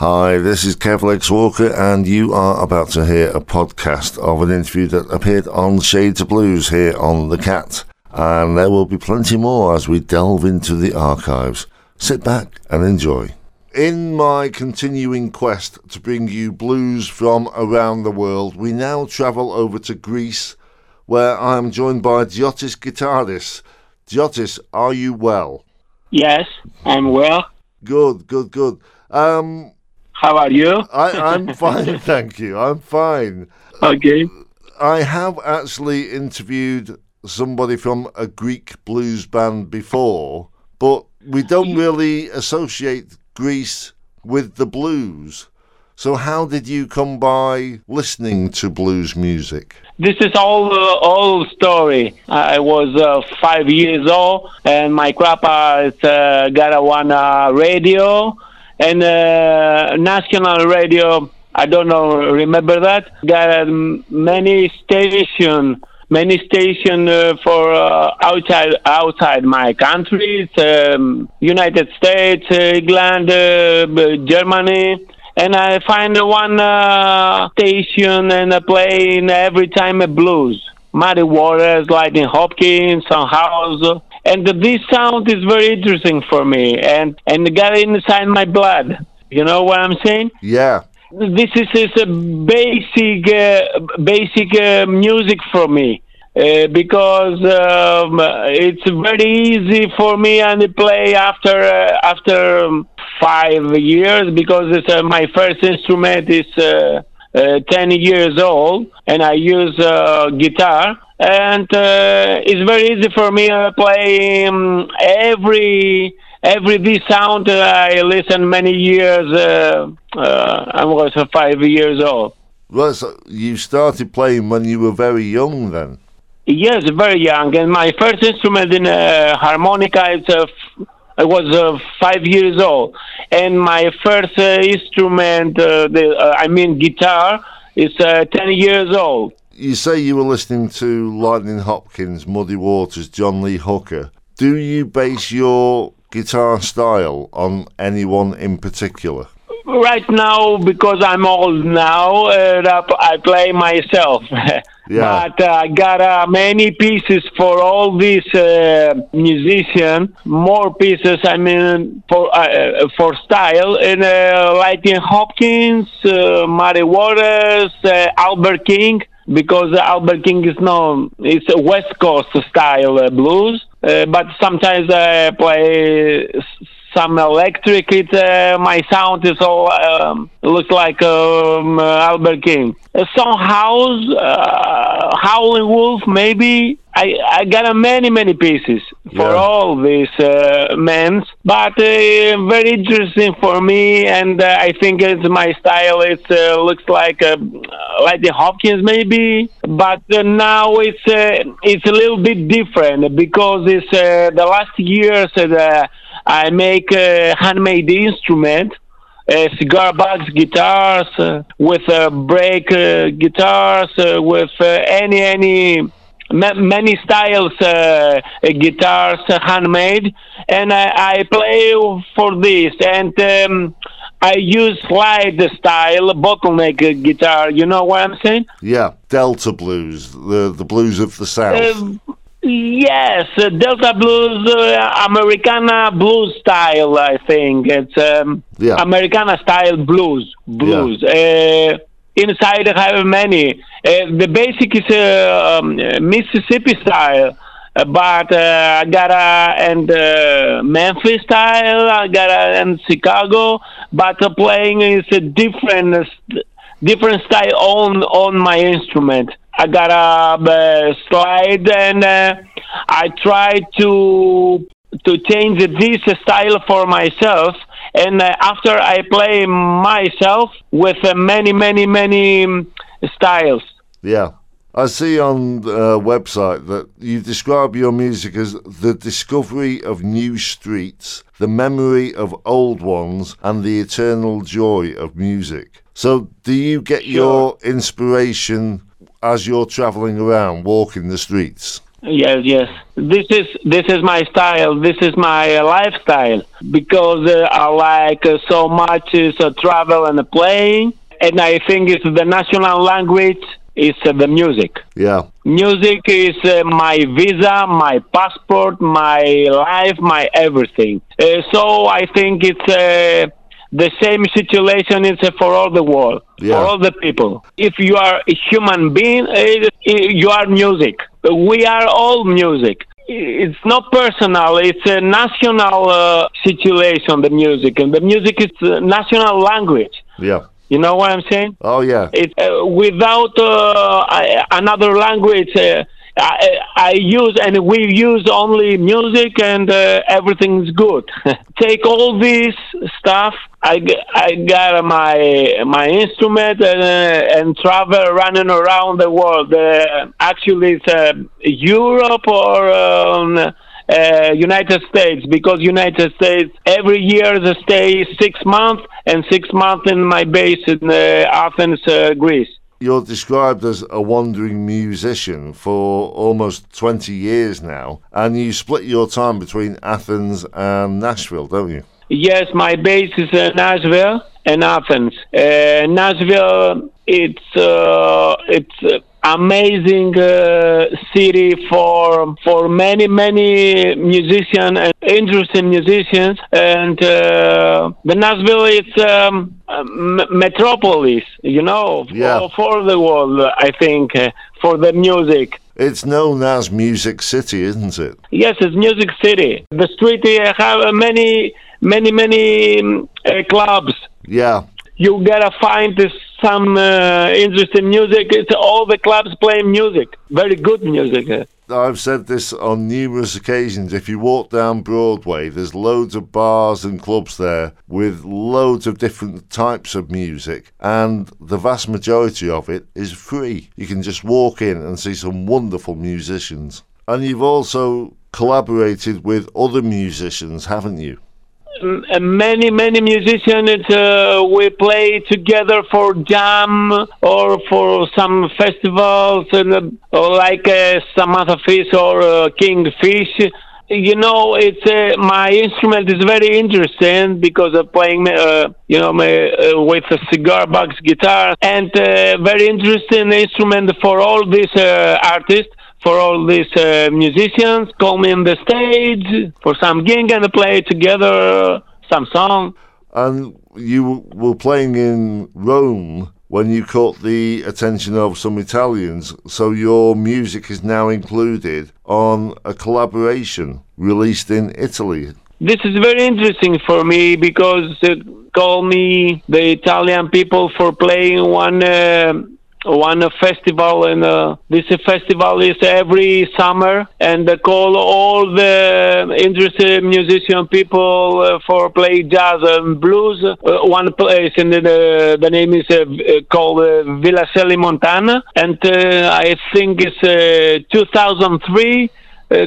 Hi, this is Kev Legs Walker, and you are about to hear a podcast of an interview that appeared on Shades of Blues here on The Cat. And there will be plenty more as we delve into the archives. Sit back and enjoy. In my continuing quest to bring you blues from around the world, we now travel over to Greece, where I am joined by Diotis Gitaris. Diotis, are you well? Yes, I'm well. Good, good, good. Um, how are you? I, I'm fine, thank you. I'm fine. Okay. I have actually interviewed somebody from a Greek blues band before, but we don't really associate Greece with the blues. So, how did you come by listening to blues music? This is all uh, old story. I was uh, five years old, and my grandpa uh, got a one uh, radio, and uh, national radio. I don't know. Remember that? Got um, many station, many station uh, for uh, outside outside my country, um, United States, England, uh, Germany. And I find one uh, station and I play every time a blues. Muddy Waters, Lightning Hopkins, Son House, and this sound is very interesting for me. And and got inside my blood. You know what i'm saying? Yeah. This is, is a basic uh, basic uh, music for me. Uh, because um, it's very easy for me and I play after uh, after five years because it's, uh, my first instrument is uh, 10 years old and I use guitar and uh, it's very easy for me to play um, every every this sound uh, I listen many years. Uh, uh, I was five years old. Well, so you started playing when you were very young, then. Yes, very young, and my first instrument in uh, harmonica is uh, I was uh, five years old, and my first uh, instrument, uh, the, uh, I mean guitar, is ten years old you say you were listening to Lightning Hopkins, Muddy Waters, John Lee Hooker. Do you base your guitar style on anyone in particular? Right now, because I'm old now, uh, I play myself. Yeah. But uh, I got uh, many pieces for all these uh, musicians. More pieces, I mean, for uh, for style. And uh, Lightning Hopkins, uh, Muddy Waters, uh, Albert King because Albert King is known. It's a West Coast style uh, blues, uh, but sometimes I play some electric. It uh, my sound is all um, looks like um, Albert King. Uh, Son House, uh, Howling Wolf, maybe. I, I got many many pieces for yeah. all these uh, men, but uh, very interesting for me, and uh, I think it's my style. It uh, looks like uh, like the Hopkins maybe, but uh, now it's it's a little bit different because it's the last years I make handmade instrument. Uh, cigar box guitars, uh, with uh, break guitars, with any any many styles uh, guitars uh, handmade and I, I, play for this and um, I use slide style bottleneck guitar you know what I'm saying yeah Delta blues the the blues of the south um, Yes, uh, Delta blues, uh, Americana blues style. I think it's um, yeah. Americana style blues. Blues. Yeah. Uh, inside I have many. Uh, the basic is uh, um, Mississippi style, uh, but uh, I got a and uh, Memphis style. I got a and Chicago, but the playing is a different different style on on my instrument. I got a uh, slide and I try to to change this style for myself and uh, after I play myself with uh, many, many, many um, styles. Yeah. I see on the website that you describe your music as the discovery of new streets, the memory of old ones, and the eternal joy of music. So, do you get sure. your inspiration as you're traveling around, walking the streets? Yes, yes. This is this is my style. This is my uh, lifestyle because uh, I like uh, so much is uh, travel and playing, and I think it's the national language is uh, the music. Yeah. Music is uh, my visa, my passport, my life, my everything. So I think it's uh, the same situation is for all the world, Yeah. for all the people. If you are a human being, you are music. We are all music. It's not personal. It's a national uh, situation. The music and the music is uh, national language. Yeah. You know what I'm saying? Oh, yeah. It uh, without uh, another language. I, I use and we use only music and uh, everything's good. Take all this stuff. I, I got my my instrument and, uh, and travel running around the world. Uh, actually, it's uh, Europe or um, uh, United States because United States every year they stay six months and six months in my base in uh, Athens, uh, Greece. You're described as a wandering musician for almost 20 years now, and you split your time between Athens and Nashville, don't you? Yes, my base is uh, Nashville and Athens. Uh, Nashville, it's uh, it's amazing uh, city for for many many musicians and interesting musicians. And uh, the Nashville, it's um, metropolis, you know, Yeah. for, for the world. I think uh, for the music. It's known as Music City, isn't it? Yes, it's Music City. The street uh, have many, many, many um, uh, clubs. Yeah. You gotta find this, some uh, interesting music. It's all the clubs playing music, very good music. I've said this on numerous occasions. If you walk down Broadway, there's loads of bars and clubs there with loads of different types of music, and the vast majority of it is free. You can just walk in and see some wonderful musicians. And you've also collaborated with other musicians, haven't you? M- uh, many, many musicians. Uh, we play together for jam or for some festivals, and uh, like uh, Samantha Fish or uh, King Fish. You know, it's uh, my instrument is very interesting because of playing, uh, you know, my, with a cigar box guitar, and very interesting instrument for all these artists for all these uh, musicians call me on the stage for some gig and play together some song. And you were playing in Rome when you caught the attention of some Italians, so your music is now included on a collaboration released in Italy. This is very interesting for me because uh, call me the Italian people for playing one. Uh, one festival and uh, this festival is every summer and they call all the interested musician people uh, for play jazz and blues. Uh, one place and the, the name is uh, called uh, Villa Selli Montana and uh, I think it's uh, 2003 uh,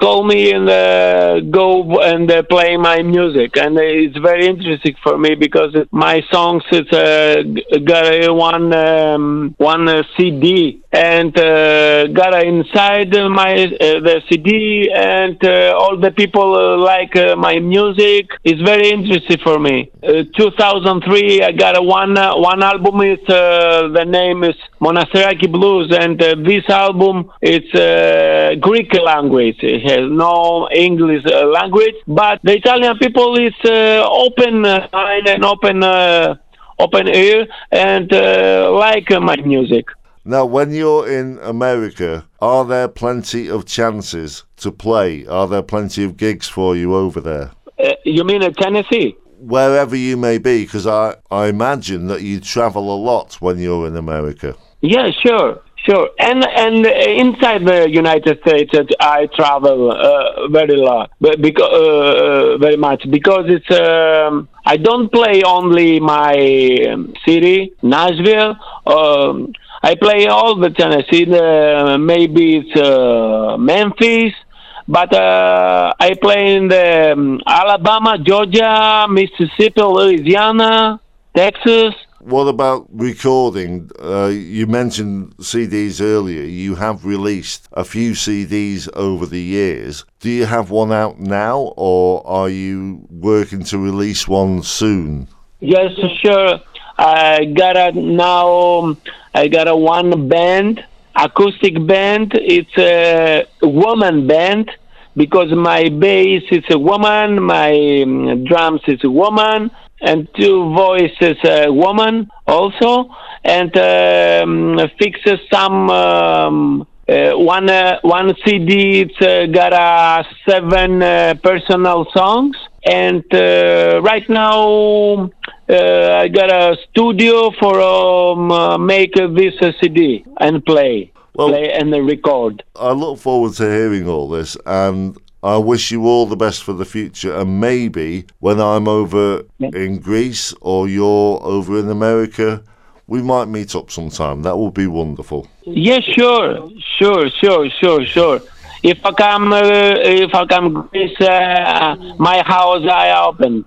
call me and uh, go and uh, play my music. And uh, it's very interesting for me because my songs it's uh, got one um, one uh, CD and uh, got inside my uh, the CD and uh, all the people uh, like uh, my music. It's very interesting for me. Uh, 2003 I got a one uh, one album. It's uh, the name is Monastiraki Blues. And uh, this album it's uh, Greek language it has no English uh, language but the Italian people is uh, open uh, mind and open uh, open ear and uh, like uh, my music Now, when you're in America, are there plenty of chances to play? Are there plenty of gigs for you over there? uh, you mean uh, Tennessee Wherever you may be, because I, I imagine that you travel a lot when you're in America. Yeah, sure, sure. And and uh, inside the United States, uh, I travel uh, very lot, because uh, very much because it's um, I don't play only my um, city, Nashville. Um, I play all the Tennessee. Uh, maybe it's uh, Memphis. But uh, I play in the um, Alabama, Georgia, Mississippi, Louisiana, Texas, What about recording? Uh, you mentioned CDs earlier. You have released a few CDs over the years. Do you have one out now, or are you working to release one soon? Yes, sure. I got a now. I got a one band, acoustic band. It's a woman band because my bass is a woman, my um, drums is a woman, and two voices a woman also, and um, fixes some. Um, uh, one uh, one CD. It's uh, got a seven uh, personal songs, and uh, right now uh, I got a studio for um, make this CD and play, well, play and record. I look forward to hearing all this, and I wish you all the best for the future. And maybe when I'm over in Greece or you're over in America, we might meet up sometime. That would be wonderful. Yeah, sure, sure, sure, sure, sure. If I come, uh, if I come Greece, uh, my house I open.